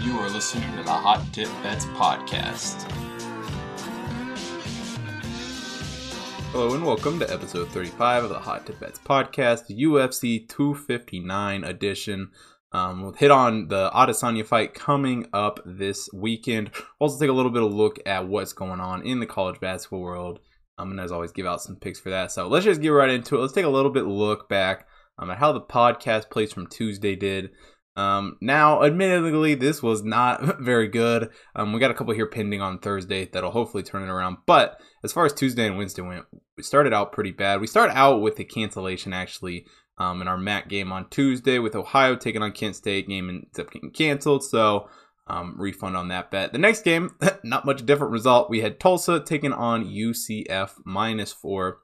You are listening to the Hot Tip Bets podcast. Hello and welcome to episode 35 of the Hot Tip Bets podcast, UFC 259 edition. Um, we'll hit on the Adesanya fight coming up this weekend. We'll also take a little bit of look at what's going on in the college basketball world. Um, and as always, give out some picks for that. So let's just get right into it. Let's take a little bit look back um, at how the podcast plays from Tuesday did. Um, now, admittedly, this was not very good. Um, we got a couple here pending on Thursday that'll hopefully turn it around. But as far as Tuesday and Wednesday went, we started out pretty bad. We started out with a cancellation actually um, in our MAC game on Tuesday with Ohio taking on Kent State. Game ends up getting canceled, so um, refund on that bet. The next game, not much different result. We had Tulsa taking on UCF minus four.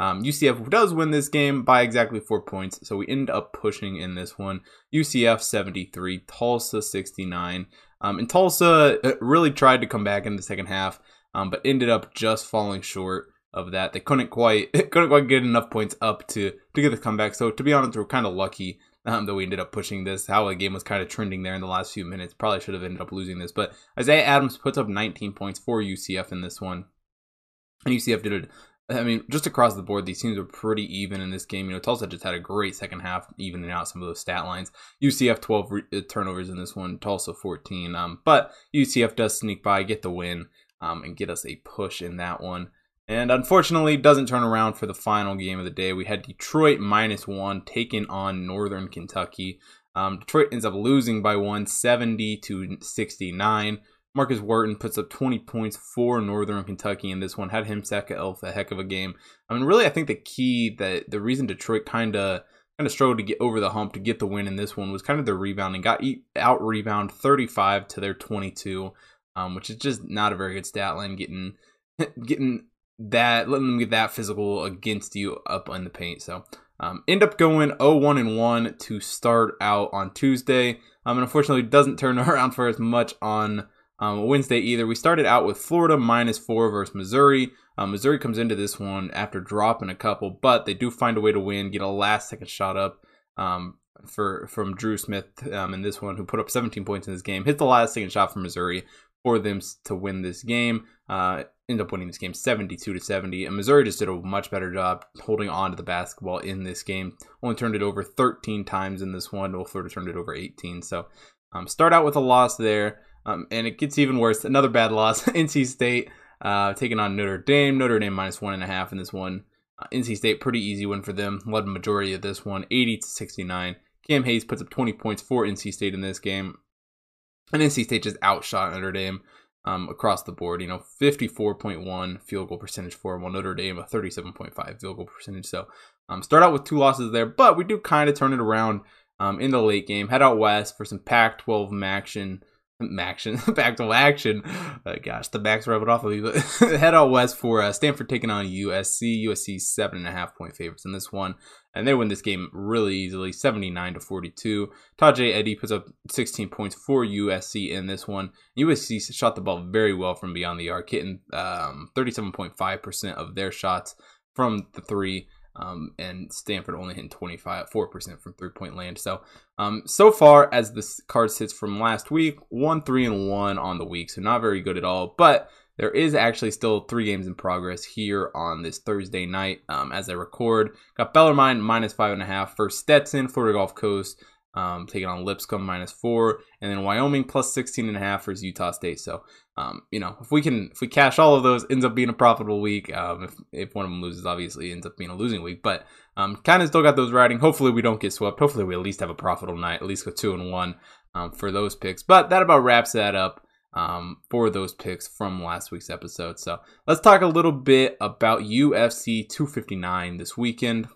Um, UCF does win this game by exactly four points, so we end up pushing in this one. UCF 73, Tulsa 69. Um, and Tulsa uh, really tried to come back in the second half, um, but ended up just falling short of that. They couldn't quite couldn't quite get enough points up to to get the comeback. So to be honest, we're kind of lucky um, that we ended up pushing this. How the game was kind of trending there in the last few minutes. Probably should have ended up losing this, but Isaiah Adams puts up 19 points for UCF in this one. And UCF did it I mean, just across the board, these teams were pretty even in this game. You know, Tulsa just had a great second half, evening out some of those stat lines. UCF 12 re- uh, turnovers in this one, Tulsa 14. Um, but UCF does sneak by, get the win, um, and get us a push in that one. And unfortunately, doesn't turn around for the final game of the day. We had Detroit minus one taking on Northern Kentucky. Um, Detroit ends up losing by one, 70 to 69. Marcus Wharton puts up 20 points for Northern Kentucky in this one. Had him sack Elf a heck of a game. I mean, really, I think the key that the reason Detroit kind of kind of struggled to get over the hump to get the win in this one was kind of their rebounding. Got out rebound 35 to their 22, um, which is just not a very good stat line. Getting getting that letting them get that physical against you up in the paint. So um, end up going 0-1 and 1 to start out on Tuesday. Um, and unfortunately, doesn't turn around for as much on um, Wednesday either. We started out with Florida minus four versus Missouri. Um, Missouri comes into this one after dropping a couple, but they do find a way to win, get a last second shot up um, for from Dru Smith um, in this one, who put up 17 points in this game. Hit the last second shot for Missouri for them to win this game. Uh, end up winning this game 72 to 70. And Missouri just did a much better job holding on to the basketball in this game. Only turned it over 13 times in this one. Well, Florida turned it over 18. So um, start out with a loss there. Um, and it gets even worse. Another bad loss. NC State uh, taking on Notre Dame. Notre Dame minus one and a half in this one. Uh, NC State pretty easy win for them. Led majority of this one, 80 to 69. Cam Hayes puts up 20 points for NC State in this game. And NC State just outshot Notre Dame um, across the board. You know, 54.1 field goal percentage for while Notre Dame a 37.5 field goal percentage. So um, start out with two losses there, but we do kind of turn it around um, in the late game. Head out west for some Pac-12 action. Action, back to action. Uh, gosh, the back's rubbing off of me. But head out west for uh, Stanford taking on USC. USC seven and a half point favorites in this one, and they win this game really easily, seventy nine to forty two. Tahj Eaddy puts up sixteen points for USC in this one. USC shot the ball very well from beyond the arc, hitting um, thirty seven point five percent of their shots from the three. Um, and Stanford only hitting 25, 4% from three point land. So, um, so far as this card sits from last week, one, three, and one on the week. So, not very good at all. But there is actually still three games in progress here on this Thursday night um, as I record. Got Bellarmine minus five and a half for Stetson, Florida Gulf Coast um, taking on Lipscomb minus four, and then Wyoming plus 16 and a half for Utah State. So, um, you know, if we can, if we cash all of those, ends up being a profitable week. Um, if, if one of them loses, obviously ends up being a losing week, but um, kind of still got those riding. Hopefully we don't get swept. Hopefully we at least have a profitable night, at least go two and one um, for those picks. But that about wraps that up. Um, for those picks from last week's episode. So let's talk a little bit about UFC 259 this weekend.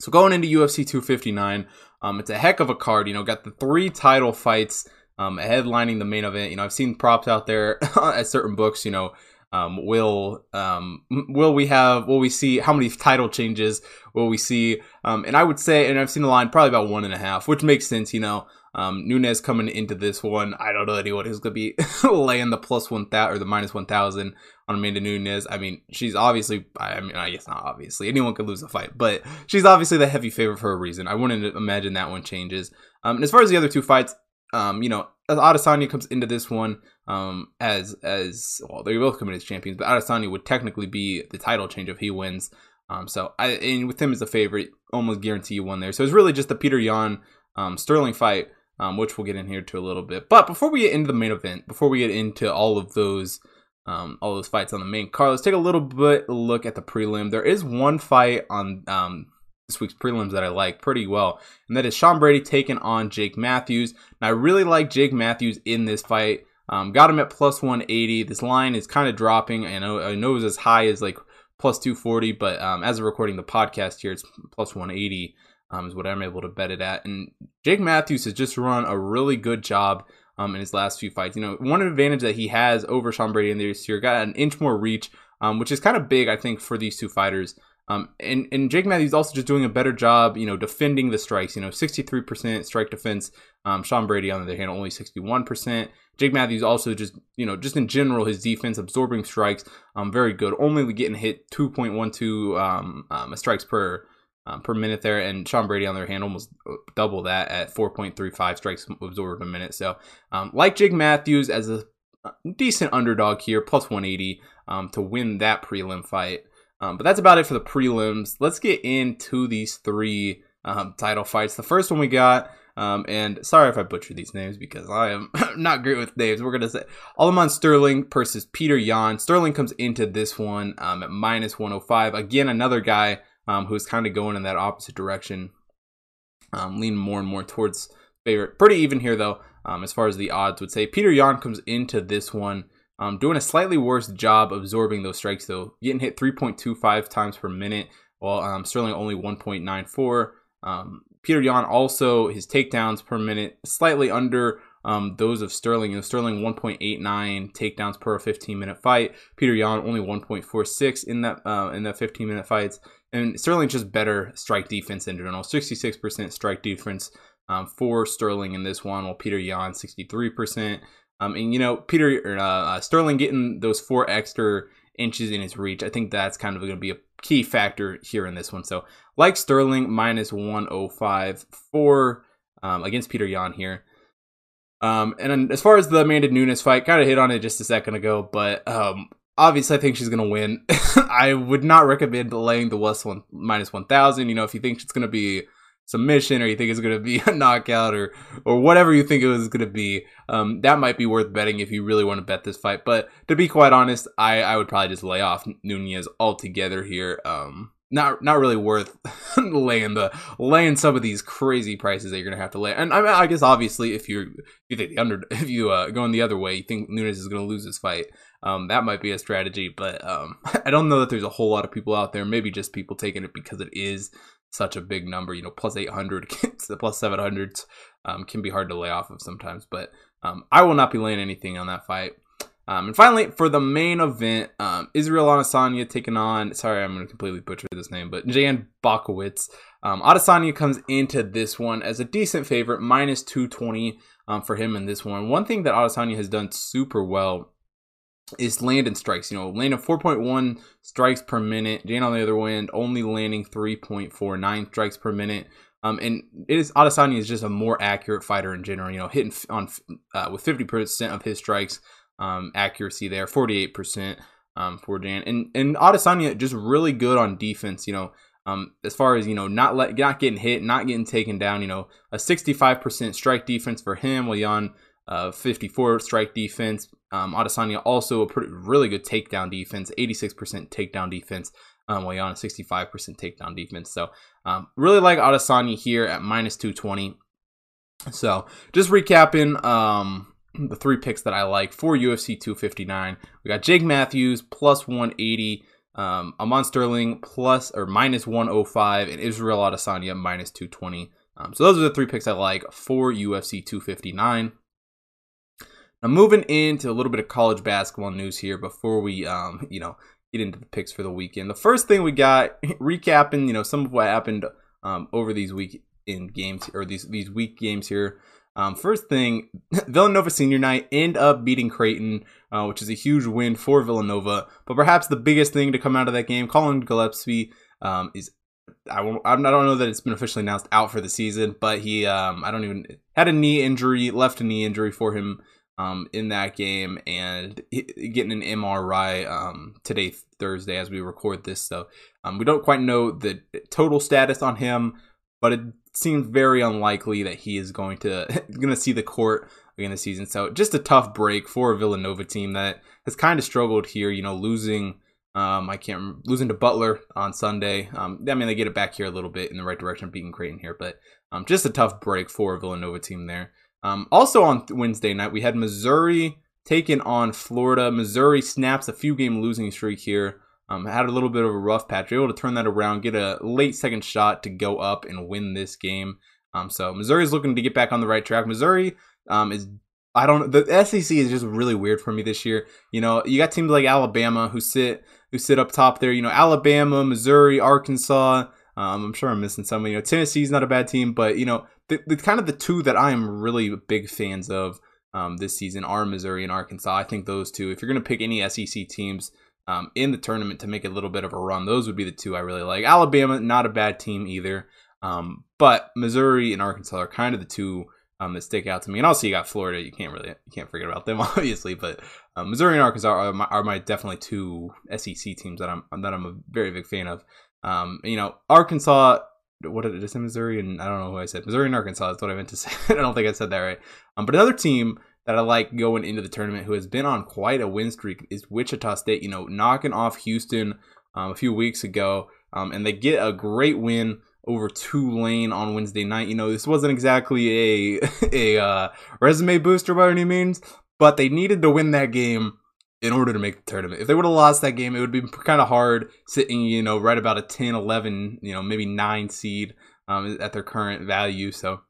So going into UFC 259, um, it's a heck of a card. You know, got the three title fights um, headlining the main event. You know, I've seen props out there at certain books. You know, um, will um, will we have will we see how many title changes will we see? Um, and I would say, and I've seen the line probably about one and a half, which makes sense. You know, um, Nunes coming into this one, I don't know anyone who's gonna be laying the plus one thousand or the minus one thousand on Amanda Nunes. I mean, she's obviously, I mean, I guess not obviously, anyone could lose a fight, but she's obviously the heavy favorite for a reason. I wouldn't imagine that one changes. Um, and as far as the other two fights, um, you know, Adesanya comes into this one um, as as well. They both come in as champions, but Adesanya would technically be the title change if he wins. Um, so I and with him as a favorite, almost guarantee you one there. So it's really just the Peter Yan um, Sterling fight, um, which we'll get in here to a little bit. But before we get into the main event, before we get into all of those um, all those fights on the main card, let's take a little bit look at the prelim. There is one fight on um, this week's prelims that I like pretty well, and that is Sean Brady taking on Jake Matthews. Now I really like Jake Matthews in this fight. Um, got him at plus 180. This line is kind of dropping. I know I know it was as high as like plus 240, but um, as of recording the podcast here, it's plus 180 um, is what I'm able to bet it at. And Jake Matthews has just run a really good job um, in his last few fights. You know, one advantage that he has over Sean Brady in this year got an inch more reach, um, which is kind of big, I think, for these two fighters. Um, and, and Jake Matthews also just doing a better job, you know, defending the strikes. You know, 63% strike defense. Um, Sean Brady, on the other hand, only 61%. Jake Matthews also just, you know, just in general, his defense absorbing strikes, um, very good. Only getting hit 2.12 um, um, strikes per um, per minute there, and Sean Brady on the other hand almost double that at 4.35 strikes absorbed a minute. So, um, like Jake Matthews as a decent underdog here, plus 180 um, to win that prelim fight. Um, but that's about it for the prelims. Let's get into these three um, title fights. The first one we got, um, and sorry if I butcher these names because I am not great with names. We're gonna say Aljamain Sterling versus Peter Yan. Sterling comes into this one um, at minus 105. Again, another guy um, who's kind of going in that opposite direction, um, leaning more and more towards favorite. Pretty even here though, as far as the odds would say. Peter Yan comes into this one um, doing a slightly worse job absorbing those strikes, though, getting hit 3.25 times per minute, while um, Sterling only 1.94. Um, Peter Yan also his takedowns per minute slightly under um, those of Sterling. You know, Sterling 1.89 takedowns per 15 minute fight. Peter Yan only 1.46 in that uh, in that 15 minute fights. And Sterling just better strike defense in general. 66% strike defense um, for Sterling in this one, while Peter Yan 63%. Um, and you know, Peter uh, uh, Sterling getting those four extra inches in his reach, I think that's kind of going to be a key factor here in this one. So, like Sterling, minus 105 for um, against Peter Yan here. Um, and as far as the Amanda Nunes fight, kind of hit on it just a second ago, but um, obviously I think she's gonna win. I would not recommend laying the West one minus one thousand. You know, if you think it's gonna be submission or you think it's going to be a knockout or or whatever you think it was going to be um, that might be worth betting if you really want to bet this fight but to be quite honest i i would probably just lay off Nunes altogether here um, not not really worth laying the laying some of these crazy prices that you're gonna have to lay. And I, mean, I guess obviously if you're you think the under if you uh, going the other way, you think Nunes is gonna lose this fight. Um, that might be a strategy, but um, I don't know that there's a whole lot of people out there. Maybe just people taking it because it is such a big number. You know, plus 800, plus 700 um, can be hard to lay off of sometimes. But um, I will not be laying anything on that fight. Um, and finally, for the main event, um, Israel Adesanya taking on, sorry, I'm going to completely butcher this name, but Jan Blachowicz. Um, Adesanya comes into this one as a decent favorite, minus 220 um, for him in this one. One thing that Adesanya has done super well is landing strikes. You know, landing 4.1 strikes per minute. Jan on the other end only landing 3.49 strikes per minute. Um, and it is Adesanya is just a more accurate fighter in general. You know, hitting on uh, with 50% of his strikes um, accuracy there, 48% um, for Jan. And and Adesanya just really good on defense. You know, um, as far as you know, not let not getting hit, not getting taken down. You know, a 65% strike defense for him. While Jan uh, 54 strike defense. Um, Adesanya also a pretty really good takedown defense, 86% takedown defense. Um, a 65% takedown defense. So um, really like Adesanya here at minus 220. So just recapping um, the three picks that I like for UFC 259. We got Jake Matthews plus 180, um, Aljamain Sterling plus or minus 105, and Israel Adesanya minus 220. Um, so those are the three picks I like for UFC 259. Now, moving into a little bit of college basketball news here before we, um, you know, get into the picks for the weekend. The first thing we got recapping, you know, some of what happened um, over these week in games or these these week games here. Um, first thing, Villanova senior night end up beating Creighton, uh, which is a huge win for Villanova. But perhaps the biggest thing to come out of that game, Collin Gillespie um, is I I don't know that it's been officially announced out for the season, but he um I don't even had a knee injury, left a knee injury for him um in that game, and getting an MRI um today Thursday as we record this. So um we don't quite know the total status on him, but it seems very unlikely that he is going to going to see the court again this season. So just a tough break for a Villanova team that has kind of struggled here. You know, losing um, I can't remember, losing to Butler on Sunday. Um, I mean, they get it back here a little bit in the right direction, beating Creighton here, but um, just a tough break for a Villanova team there. Um, also on Wednesday night, we had Missouri taking on Florida. Missouri snaps a few game losing streak here. Um, had a little bit of a rough patch, able to turn that around, get a late second shot to go up and win this game. Um, so Missouri is looking to get back on the right track. Missouri um, is I don't the SEC is just really weird for me this year. You know, you got teams like Alabama who sit who sit up top there. You know, Alabama, Missouri, Arkansas. Um, I'm sure I'm missing some. You know, Tennessee's not a bad team, but you know, the, the kind of the two that I am really big fans of um, this season are Missouri and Arkansas. I think those two. If you're going to pick any SEC teams um, in the tournament to make a little bit of a run, those would be the two I really like. Alabama, not a bad team either, um, but Missouri and Arkansas are kind of the two um, that stick out to me. And also, you got Florida. You can't really you can't forget about them, obviously. But um, Missouri and Arkansas are my, are my, definitely two SEC teams that I'm that I'm a very big fan of. Um, you know, Arkansas. What did I say? Missouri and I don't know who I said. Missouri and Arkansas. That's what I meant to say. I don't think I said that right. Um, but another team that I like going into the tournament who has been on quite a win streak is Wichita State. You know, knocking off Houston um, a few weeks ago, um, and they get a great win over Tulane on Wednesday night. You know, this wasn't exactly a a uh, resume booster by any means, but they needed to win that game in order to make the tournament. If they would have lost that game, it would be kind of hard sitting, you know, right about a 10, 11, you know, maybe 9 seed um, at their current value. So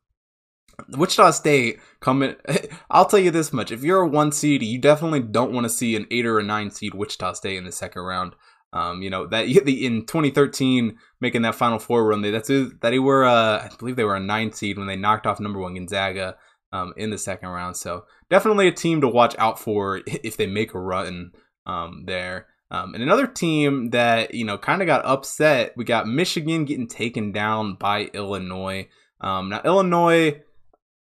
Wichita State coming I'll tell you this much. If you're a 1 seed, you definitely don't want to see an 8 or a 9 seed Wichita State in the second round. Um, you know that in 2013 making that Final Four run, they that's that they were uh, I believe they were a nine seed when they knocked off number one Gonzaga um, in the second round. So definitely a team to watch out for if they make a run um, there. Um, and another team that you know kind of got upset, we got Michigan getting taken down by Illinois. Um, now Illinois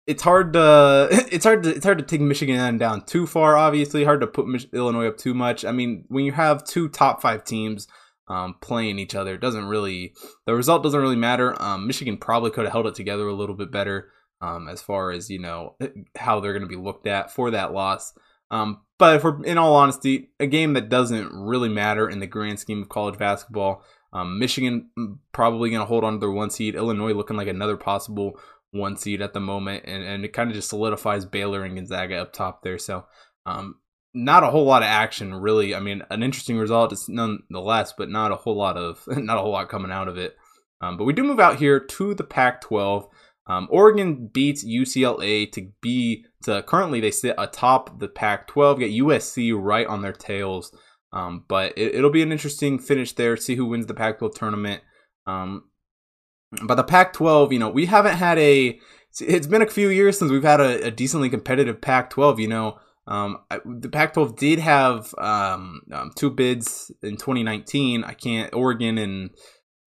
it's hard to it's hard to it's hard to take Michigan down too far. Obviously, hard to put Mich- Illinois up too much. I mean, when you have two top five teams um, playing each other, it doesn't really the result doesn't really matter. Um, Michigan probably could have held it together a little bit better um, as far as you know how they're going to be looked at for that loss. Um, but for in all honesty, a game that doesn't really matter in the grand scheme of college basketball. Um, Michigan mm, probably going to hold on to their one seed. Illinois looking like another possible one seed at the moment, and, and it kind of just solidifies Baylor and Gonzaga up top there. So, um, not a whole lot of action, really. I mean, an interesting result nonetheless, but not a whole lot of not a whole lot coming out of it. Um, but we do move out here to the Pac-12. Um, Oregon beats UCLA to be to currently they sit atop the Pac-12, get USC right on their tails. Um, but it, will be an interesting finish there. See who wins the Pac-12 tournament. Um, but the Pac 12, you know, we haven't had a. It's been a few years since we've had a, a decently competitive Pac 12, you know. Um, the Pac 12 did have um, um, two bids in 2019. I can't, Oregon and.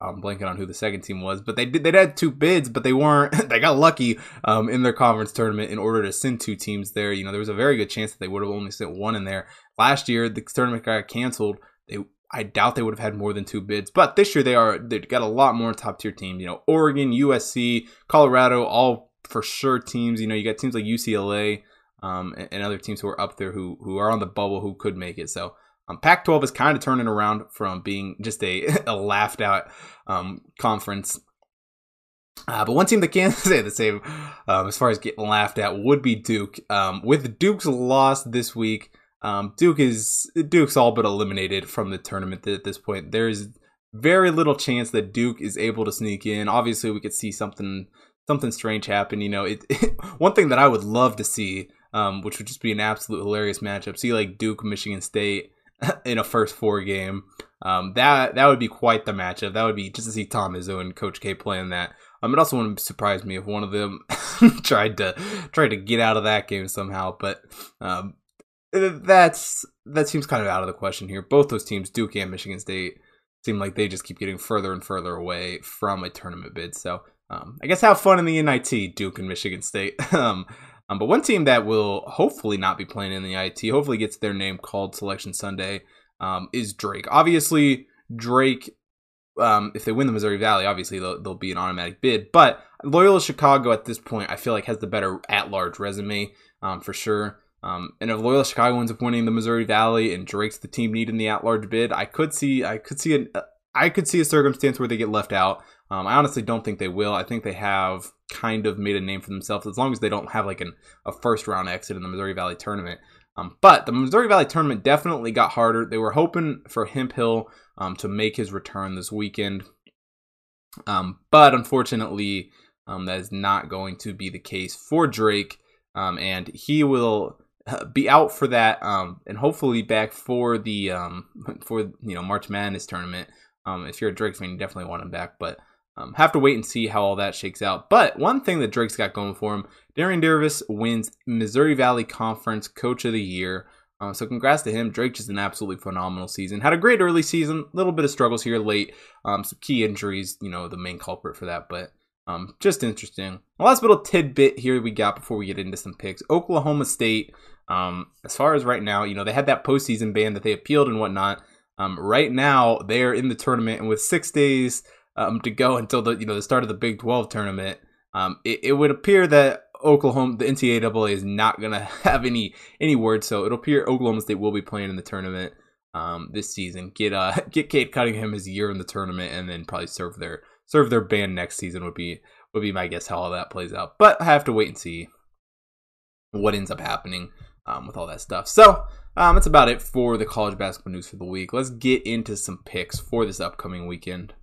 I'm blanking on who the second team was, but they did. They had two bids, but they weren't. they got lucky um, in their conference tournament in order to send two teams there. You know, there was a very good chance that they would have only sent one in there. Last year, the tournament got canceled. They I doubt they would have had more than two bids, but this year they are they've got a lot more top tier teams. You know, Oregon, USC, Colorado, all for sure teams. You know, you got teams like UCLA um, and, and, other teams who are up there who who are on the bubble who could make it. So um, Pac-12 is kind of turning around from being just a, a laughed out um, conference. Uh, but one team that can say the same um, as far as getting laughed at would be Duke. Um, with Duke's loss this week, um, Duke is Duke's all but eliminated from the tournament at this point. There's very little chance that Duke is able to sneak in. Obviously, we could see something something strange happen. You know, it, it one thing that I would love to see, um, which would just be an absolute hilarious matchup. See like Duke, Michigan State in a first four game. Um, that that would be quite the matchup. That would be just to see Tom Izzo and Coach K playing that. Um, it also wouldn't surprise me if one of them tried to tried to get out of that game somehow. But um, that's that seems kind of out of the question here. Both those teams, Duke and Michigan State, seem like they just keep getting further and further away from a tournament bid. So um, I guess have fun in the NIT, Duke and Michigan State. um, um, but one team that will hopefully not be playing in the IT, hopefully gets their name called Selection Sunday, um, is Drake. Obviously, Drake, um, if they win the Missouri Valley, obviously they'll, they'll, be an automatic bid. But Loyola Chicago at this point, I feel like has the better at-large resume um, for sure. Um, and if Loyola Chicago ends up winning the Missouri Valley and Drake's the team needing the at-large bid, I could see I could see an I could see a circumstance where they get left out. Um, I honestly don't think they will. I think they have kind of made a name for themselves as long as they don't have like an, a first round exit in the Missouri Valley tournament. Um, but the Missouri Valley tournament definitely got harder. They were hoping for Hemphill um, to make his return this weekend. Um, but unfortunately, um, that is not going to be the case for Drake. Um, and he will uh, be out for that um, and hopefully back for the for you know March Madness tournament. if you're a Drake fan, you definitely want him back. But um, have to wait and see how all that shakes out. But one thing that Drake's got going for him, Darian DeVries wins Missouri Valley Conference Coach of the Year. Uh, so congrats to him. Drake just an absolutely phenomenal season. Had a great early season. Little bit of struggles here late. Um, some key injuries, you know, the main culprit for that. But um, just interesting. The last little tidbit here we got before we get into some picks. Oklahoma State, um, as far as right now, you know, they had that postseason ban that they appealed and whatnot. Um, right now, they're in the tournament, and with six days um, to go until the you know the start of the Big 12 tournament, um, it, it would appear that Oklahoma, the NCAA is not gonna have any any word. So it'll appear Oklahoma State will be playing in the tournament um, this season. Get uh get Cade Cunningham his year in the tournament, and then probably serve their serve their ban next season would be would be my guess how all that plays out. But I have to wait and see what ends up happening um, with all that stuff. So um, that's about it for the college basketball news for the week. Let's get into some picks for this upcoming weekend.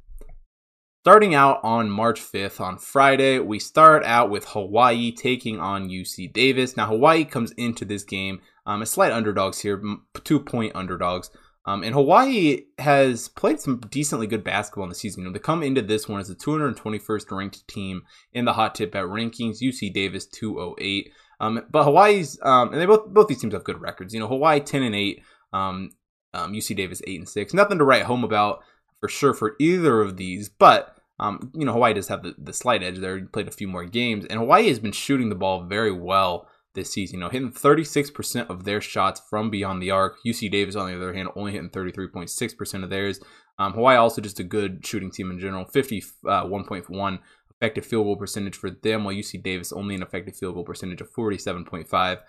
Starting out on March 5th, on Friday, we start out with Hawaii taking on UC Davis. Now, Hawaii comes into this game um, as slight underdogs here, two point underdogs. Um, and Hawaii has played some decently good basketball in the season. Know, they come into this one as the 221st ranked team in the hot tip at rankings. UC Davis 208. Um, but Hawaii's um, and they both both these teams have good records. You know, Hawaii 10 and 8. Um, UC um, Davis 8 and 6. Nothing to write home about for sure for either of these, but um, you know, Hawaii does have the, the slight edge there. He played a few more games, and Hawaii has been shooting the ball very well this season. You know, hitting 36% of their shots from beyond the arc. UC Davis, on the other hand, only hitting 33.6% of theirs. Um, Hawaii also just a good shooting team in general. 51.1 uh, effective field goal percentage for them, while UC Davis only an effective field goal percentage of 47.5.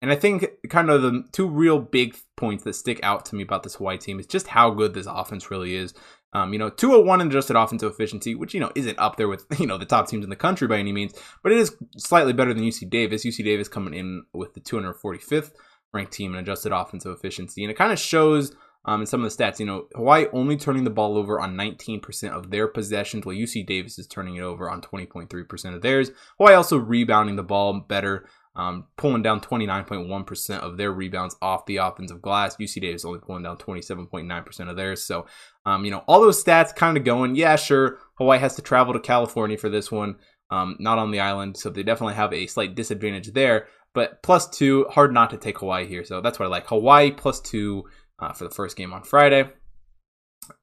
And I think kind of the two real big points that stick out to me about this Hawaii team is just how good this offense really is. Um, you know, 201 in adjusted offensive efficiency, which, you know, isn't up there with, you know, the top teams in the country by any means, but it is slightly better than UC Davis. UC Davis coming in with the 245th ranked team in adjusted offensive efficiency. And it kind of shows um, in some of the stats, you know, Hawaii only turning the ball over on 19% of their possessions, while UC Davis is turning it over on 20.3% of theirs. Hawaii also rebounding the ball better um, pulling down 29.1% of their rebounds off the offensive glass. UC Davis only pulling down 27.9% of theirs. So, um, you know, all those stats kind of going, yeah, sure, Hawaii has to travel to California for this one, um, not on the island. So they definitely have a slight disadvantage there. But plus two, hard not to take Hawaii here. So that's what I like. Hawaii plus two uh, for the first game on Friday.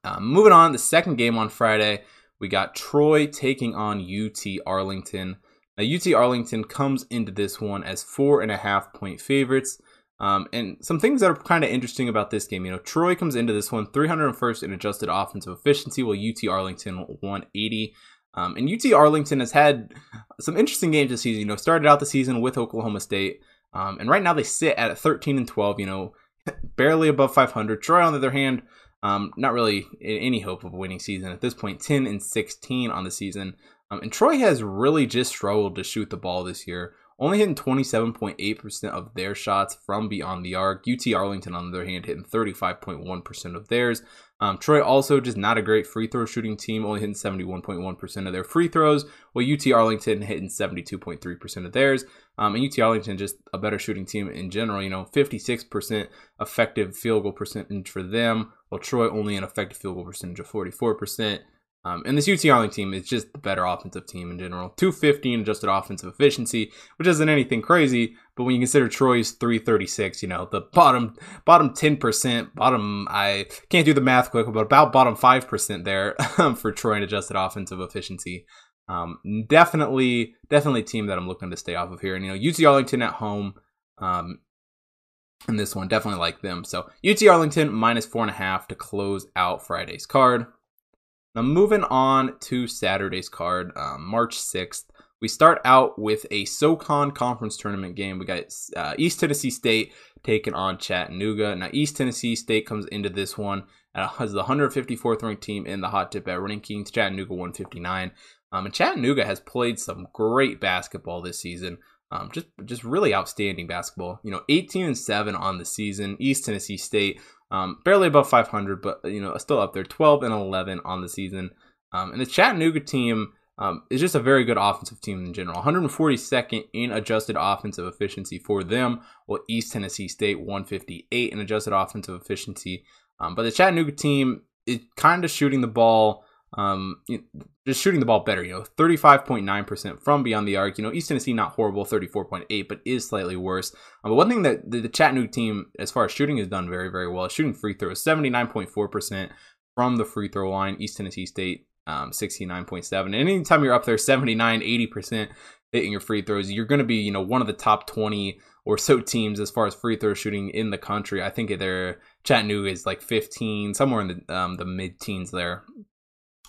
Uh, moving on, the second game on Friday, we got Troy taking on UT Arlington. Now, UT Arlington comes into this one as four and a half point favorites. Um, and some things that are kind of interesting about this game, you know, Troy comes into this one 301st in adjusted offensive efficiency, while UT Arlington 180. Um, and UT Arlington has had some interesting games this season. You know, started out the season with Oklahoma State, um, and right now they sit at 13 and 12. You know, barely above 500. Troy, on the other hand, um, not really any hope of a winning season at this point. 10 and 16 on the season. Um, and Troy has really just struggled to shoot the ball this year, only hitting 27.8% of their shots from beyond the arc. UT Arlington, on the other hand, hitting 35.1% of theirs. Um, Troy also just not a great free throw shooting team, only hitting 71.1% of their free throws, while UT Arlington hitting 72.3% of theirs. Um, and UT Arlington just a better shooting team in general. You know, 56% effective field goal percentage for them, while Troy only an effective field goal percentage of 44%. Um, and this UT Arlington team is just the better offensive team in general. 250 in adjusted offensive efficiency, which isn't anything crazy. But when you consider Troy's 336, you know the bottom bottom 10%, bottom I can't do the math quick, but about bottom 5% there for Troy in adjusted offensive efficiency. Um, definitely, definitely team that I'm looking to stay off of here. And you know UT Arlington at home. Um, in this one, definitely like them. So UT Arlington minus four and a half to close out Friday's card. Now, moving on to Saturday's card, um, March 6th, we start out with a SoCon Conference Tournament game. We got uh, East Tennessee State taking on Chattanooga. Now, East Tennessee State comes into this one as the 154th ranked team in the hot tip at rankings. Chattanooga 159. Um, and Chattanooga has played some great basketball this season. Um, just just really outstanding basketball. You know, 18 and 7 on the season. East Tennessee State um, barely above 500, but you know, still up there. 12 and 11 on the season. Um, and the Chattanooga team um, is just a very good offensive team in general. 142nd in adjusted offensive efficiency for them, while East Tennessee State 158 in adjusted offensive efficiency. Um, but the Chattanooga team is kind of shooting the ball um, you know, just shooting the ball better. You know, 35.9% from beyond the arc. You know, East Tennessee not horrible, 34.8, but is slightly worse. Um, but one thing that the, the Chattanooga team, as far as shooting, has done very, very well. Shooting free throws, 79.4% from the free throw line. East Tennessee State, um, 69.7. And anytime you're up there, 79, 80% hitting your free throws, you're going to be, you know, one of the top 20 or so teams as far as free throw shooting in the country. I think their Chattanooga is like 15, somewhere in the um, the mid teens there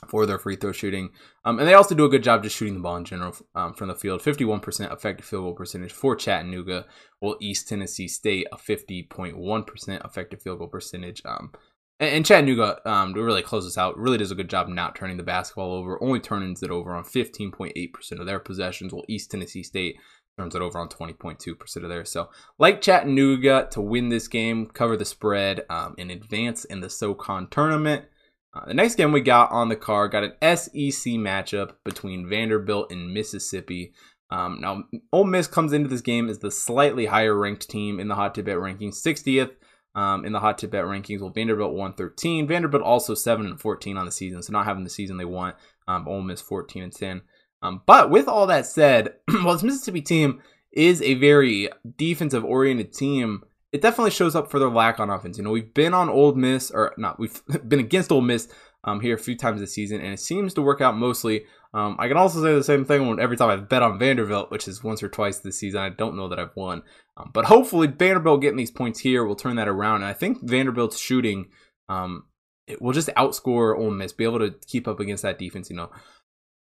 for their free throw shooting. Um, and they also do a good job just shooting the ball in general um, from the field. 51% effective field goal percentage for Chattanooga, while East Tennessee State a 50.1% effective field goal percentage. Um, and, and, Chattanooga, um, to really close this out, really does a good job not turning the basketball over, only turns it over on 15.8% of their possessions, while East Tennessee State turns it over on 20.2% of theirs. So, like Chattanooga to win this game, cover the spread, um, and advance in the SoCon tournament. Uh, the next game we got on the card got an SEC matchup between Vanderbilt and Mississippi. Um, now, Ole Miss comes into this game as the slightly higher ranked team in the hot tip bet rankings, 60th um, in the hot tip rankings. Well, Vanderbilt 113. Vanderbilt also 7 and 14 on the season, so not having the season they want. Um, Ole Miss 14 and 10. Um, but with all that said, while this Mississippi team is a very defensive oriented team, it definitely shows up for their lack on offense. You know, we've been on Ole Miss, or not, we've been against Ole Miss um, here a few times this season, and it seems to work out mostly. Um, I can also say the same thing when every time I've bet on Vanderbilt, which is once or twice this season. I don't know that I've won, um, but hopefully Vanderbilt getting these points here will turn that around. And I think Vanderbilt's shooting um, it will just outscore Ole Miss, be able to keep up against that defense. You know,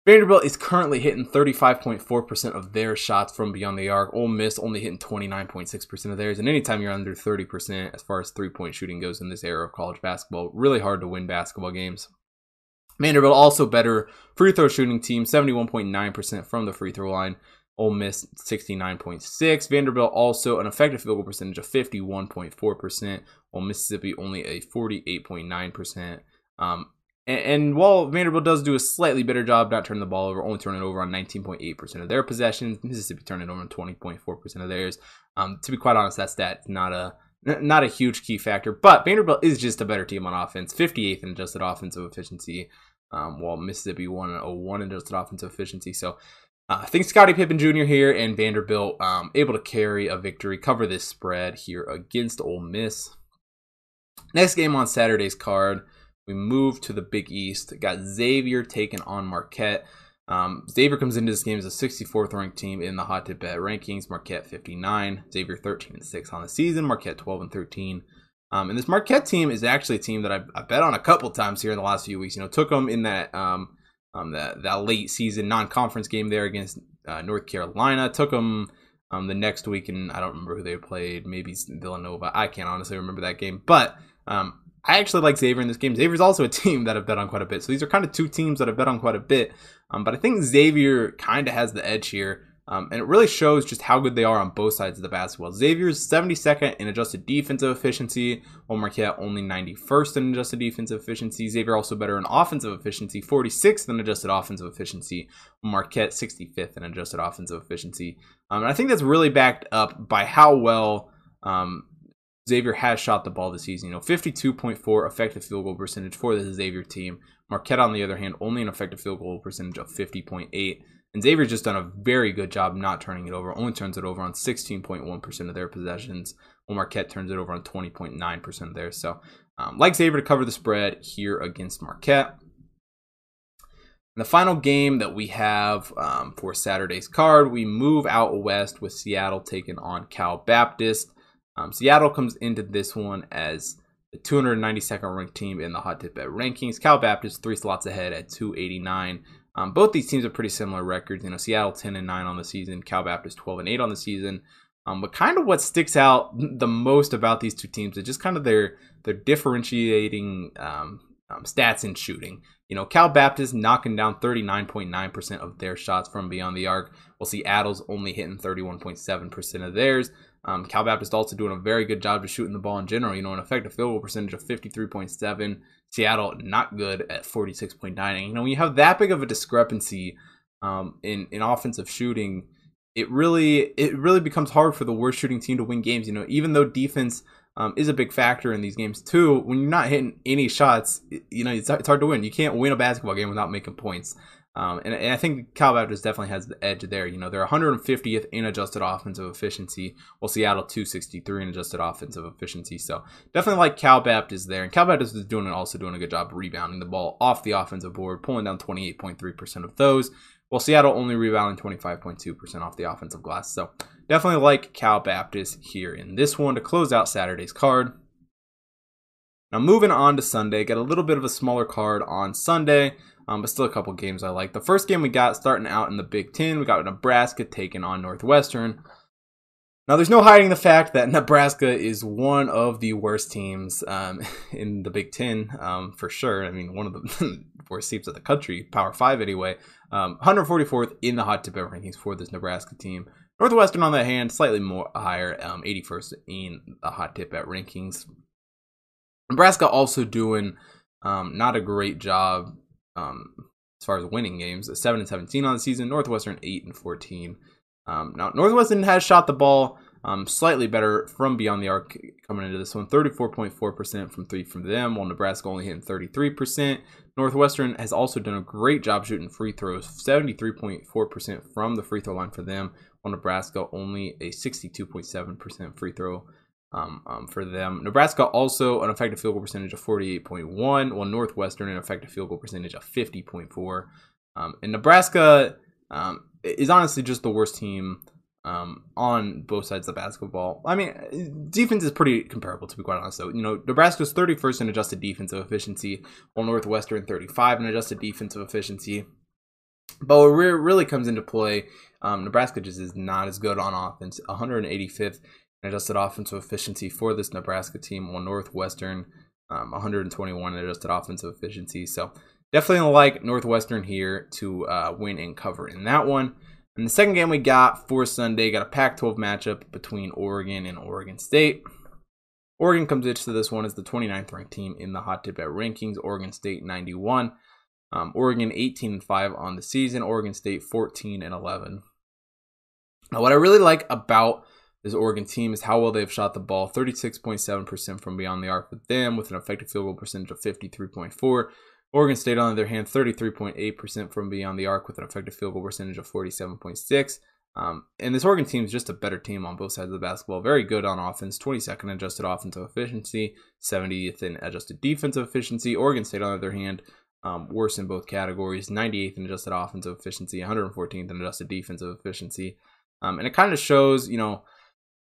Vanderbilt is currently hitting 35.4% of their shots from beyond the arc. Ole Miss only hitting 29.6% of theirs. And anytime you're under 30% as far as three point shooting goes in this era of college basketball, really hard to win basketball games. Vanderbilt also better free throw shooting team, 71.9% from the free throw line. Ole Miss 69.6. Vanderbilt also an effective field goal percentage of 51.4%, while Mississippi only a 48.9%. Um, and, while Vanderbilt does do a slightly better job not turning the ball over, only turning it over on 19.8% of their possessions, Mississippi turning it over on 20.4% of theirs. Um, to be quite honest, that not a not a huge key factor, but Vanderbilt is just a better team on offense, 58th in adjusted offensive efficiency, um, while Mississippi won a one adjusted offensive efficiency. So uh, I think Scottie Pippen Jr. here and Vanderbilt um, able to carry a victory, cover this spread here against Ole Miss. Next game on Saturday's card we move to the Big East. Got Xavier taking on Marquette. Um, Xavier comes into this game as a 64th ranked team in the hot tip bet rankings. Marquette 59, Xavier 13 and 6 on the season. Marquette 12 and 13. Um, and this Marquette team is actually a team that I, I, bet on a couple times here in the last few weeks. You know, took them in that um, um that that late season non-conference game there against uh, North Carolina. Took them um, the next week, and I don't remember who they played. Maybe Villanova. I can't honestly remember that game, but um, I actually like Xavier in this game. Xavier's also a team that I've bet on quite a bit. So these are kind of two teams that I've bet on quite a bit. Um, but I think Xavier kind of has the edge here. Um, and it really shows just how good they are on both sides of the basketball. Xavier's 72nd in adjusted defensive efficiency, while Marquette only 91st in adjusted defensive efficiency. Xavier also better in offensive efficiency, 46th in adjusted offensive efficiency, Marquette 65th in adjusted offensive efficiency. Um, and I think that's really backed up by how well um, Xavier has shot the ball this season. You know, 52.4 effective field goal percentage for the Xavier team. Marquette, on the other hand, only an effective field goal percentage of 50.8. And Xavier's just done a very good job not turning it over. Only turns it over on 16.1% of their possessions, while Marquette turns it over on 20.9% there. So, um, like Xavier to cover the spread here against Marquette. And the final game that we have um, for Saturday's card, we move out west with Seattle taking on Cal Baptist. Um, Seattle comes into this one as the 292nd ranked team in the hot tip bet rankings. Cal Baptist three slots ahead at 289. Um, both these teams are pretty similar records. You know, Seattle 10 and 9 on the season, Cal Baptist 12 and 8 on the season. Um, but kind of what sticks out the most about these two teams is just kind of their their differentiating um, um stats in shooting. You know, Cal Baptist knocking down 39.9% of their shots from beyond the arc, while Seattle's only hitting 31.7% of theirs. Um, Cal Baptist also doing a very good job of shooting the ball in general. You know, an effective field goal percentage of 53.7. Seattle not good at 46.9. And, you know, when you have that big of a discrepancy um, in in offensive shooting, it really it really becomes hard for the worst shooting team to win games. You know, even though defense um, is a big factor in these games too. When you're not hitting any shots, you know it's, it's hard to win. You can't win a basketball game without making points. Um, and, and, I think Cal Baptist definitely has the edge there. You know, they're 150th in adjusted offensive efficiency, while Seattle 263 in adjusted offensive efficiency. So definitely like Cal Baptist there. And Cal Baptist is doing also doing a good job rebounding the ball off the offensive board, pulling down 28.3% of those, while Seattle only rebounding 25.2% off the offensive glass. So definitely like Cal Baptist here in this one to close out Saturday's card. Now moving on to Sunday, got a little bit of a smaller card on Sunday um, but still a couple games I like. The first game we got starting out in the Big Ten, we got Nebraska taking on Northwestern. Now, there's no hiding the fact that Nebraska is one of the worst teams um, in the Big Ten, um, for sure. I mean, one of the worst teams of the country, Power Five anyway. Um, 144th in the hot tip rankings for this Nebraska team. Northwestern, on the hand, slightly more higher, 81st um, in the hot tip at rankings. Nebraska also doing um, not a great job um, as far as winning games. Seven and seventeen on the season. Northwestern eight and fourteen. Um, now Northwestern has shot the ball um, slightly better from beyond the arc coming into this one. Thirty four point four percent from three from them, while Nebraska only hitting thirty three percent. Northwestern has also done a great job shooting free throws, seventy three point four percent from the free throw line for them, while Nebraska only a sixty two point seven percent free throw um, um, for them. Nebraska also an effective field goal percentage of 48.1, while Northwestern an effective field goal percentage of 50.4. Um, and Nebraska um, is honestly just the worst team um, on both sides of the basketball. I mean, defense is pretty comparable to be quite honest. Though you know, Nebraska's 31st in adjusted defensive efficiency, while Northwestern 35 in adjusted defensive efficiency. But what really comes into play, um, Nebraska just is not as good on offense. 185th adjusted offensive efficiency for this Nebraska team, while Northwestern um, 121 adjusted offensive efficiency. So definitely like Northwestern here to uh, win and cover in that one. And the second game we got for Sunday got a Pac-12 matchup between Oregon and Oregon State. Oregon comes into this one as the 29th ranked team in the hot tip at rankings. Oregon State 91. Um, Oregon 18 and 5 on the season. Oregon State 14 and 11. Now, what I really like about this Oregon team is how well they've shot the ball 36.7% from beyond the arc with them, with an effective field goal percentage of 53.4. Oregon State, on the other hand, 33.8% from beyond the arc with an effective field goal percentage of 47.6. Um, and this Oregon team is just a better team on both sides of the basketball. Very good on offense, 22nd adjusted offensive efficiency, 70th in adjusted defensive efficiency. Oregon State, on the other hand, um, worse in both categories, 98th in adjusted offensive efficiency, 114th in adjusted defensive efficiency. Um, and it kind of shows, you know,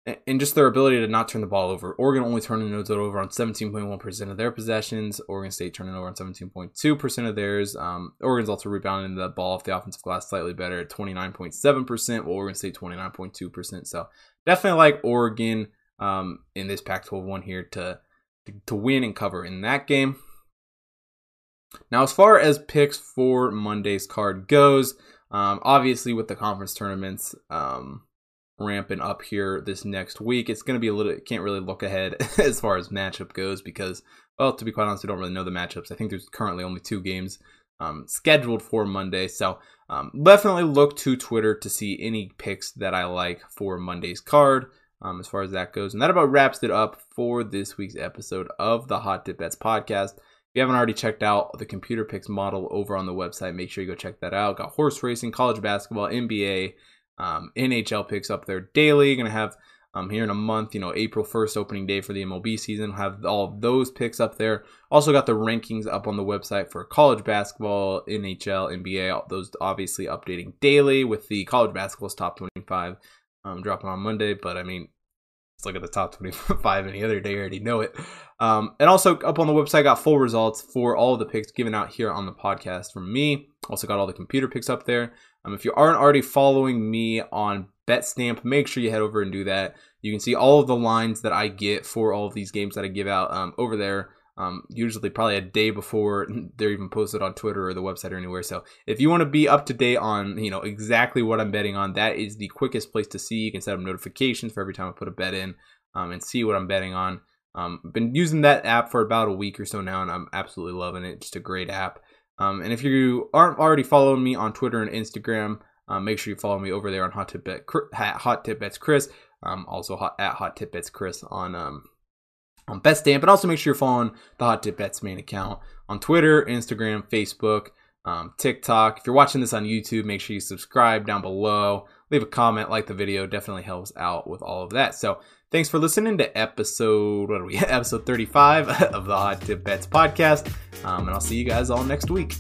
and just their ability to not turn the ball over. Oregon only turning it over on 17.1% of their possessions. Oregon State turning over on 17.2% of theirs. Um, Oregon's also rebounding the ball off the offensive glass slightly better at 29.7%, while Oregon State 29.2%. So definitely like Oregon um, in this Pac-12 one here to, to to win and cover in that game. Now, as far as picks for Monday's card goes, um, obviously with the conference tournaments. Um, ramping up here this next week. It's going to be a little, can't really look ahead as far as matchup goes because, well, to be quite honest, we don't really know the matchups. I think there's currently only two games um, scheduled for Monday. So um, definitely look to Twitter to see any picks that I like for Monday's card. um, as far as that goes. And that about wraps it up for this week's episode of the Hot Tip Bets podcast. If you haven't already checked out the computer picks model over on the website, make sure you go check that out. Got horse racing, college basketball, NBA, um, NHL picks up there daily. Going to have um, here in a month, you know, April 1st, opening day for the MLB season. We'll have all those picks up there. Also got the rankings up on the website for college basketball, NHL, NBA. Those obviously updating daily with the college basketball's top 25 um, dropping on Monday. But I mean, let's look at the top 25 any other day. I already know it. Um, and also up on the website, got full results for all the picks given out here on the podcast from me. Also got all the computer picks up there. Um, if you aren't already following me on BetStamp, make sure you head over and do that. You can see all of the lines that I get for all of these games that I give out um, over there. Um, usually probably a day before they're even posted on Twitter or the website or anywhere. So if you want to be up to date on you know exactly what I'm betting on, that is the quickest place to see. You can set up notifications for every time I put a bet in um, and see what I'm betting on. Um, been using that app for about a week or so now, and I'm absolutely loving it. Just a great app. Um, and if you aren't already following me on Twitter and Instagram, um, make sure you follow me over there on Hot Tip Bet, Hot Tip Bets Chris. Um, also hot, at Hot Tip Bets Chris on um, on BetStamp, but also make sure you're following the Hot Tip Bets main account on Twitter, Instagram, Facebook, um, TikTok. If you're watching this on YouTube, make sure you subscribe down below. Leave a comment, like the video. Definitely helps out with all of that. So thanks for listening to episode what are we? episode 35 of the Hot Tip Bets podcast. Um, and I'll see you guys all next week.